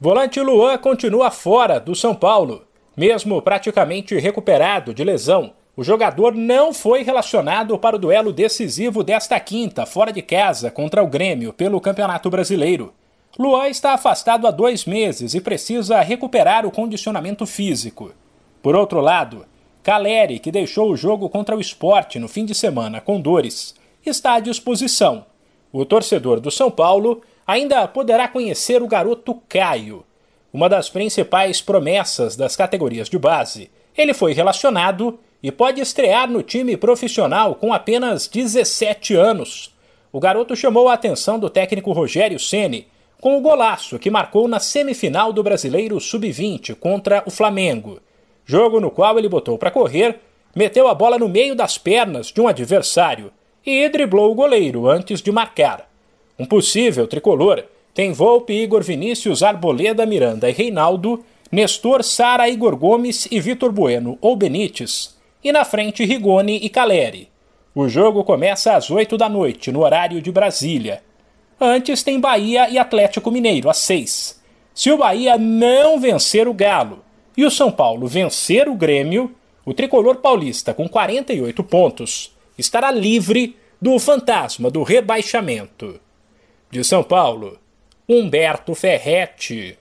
Volante Luan continua fora do São Paulo. Mesmo praticamente recuperado de lesão, o jogador não foi relacionado para o duelo decisivo desta quinta, fora de casa, contra o Grêmio, pelo Campeonato Brasileiro. Luan está afastado há dois meses e precisa recuperar o condicionamento físico. Por outro lado, Caleri, que deixou o jogo contra o esporte no fim de semana com dores, está à disposição. O torcedor do São Paulo ainda poderá conhecer o garoto Caio, uma das principais promessas das categorias de base. Ele foi relacionado e pode estrear no time profissional com apenas 17 anos. O garoto chamou a atenção do técnico Rogério Ceni com o golaço que marcou na semifinal do Brasileiro Sub-20 contra o Flamengo. Jogo no qual ele botou para correr, meteu a bola no meio das pernas de um adversário e driblou o goleiro antes de marcar. Um possível tricolor tem Volpe, Igor Vinícius, Arboleda, Miranda e Reinaldo, Nestor, Sara, Igor Gomes e Vitor Bueno ou Benítez, e na frente Rigoni e Caleri. O jogo começa às 8 da noite, no horário de Brasília. Antes tem Bahia e Atlético Mineiro, às 6. Se o Bahia não vencer o Galo e o São Paulo vencer o Grêmio, o tricolor paulista, com 48 pontos, estará livre do fantasma do rebaixamento. De São Paulo, Humberto Ferretti.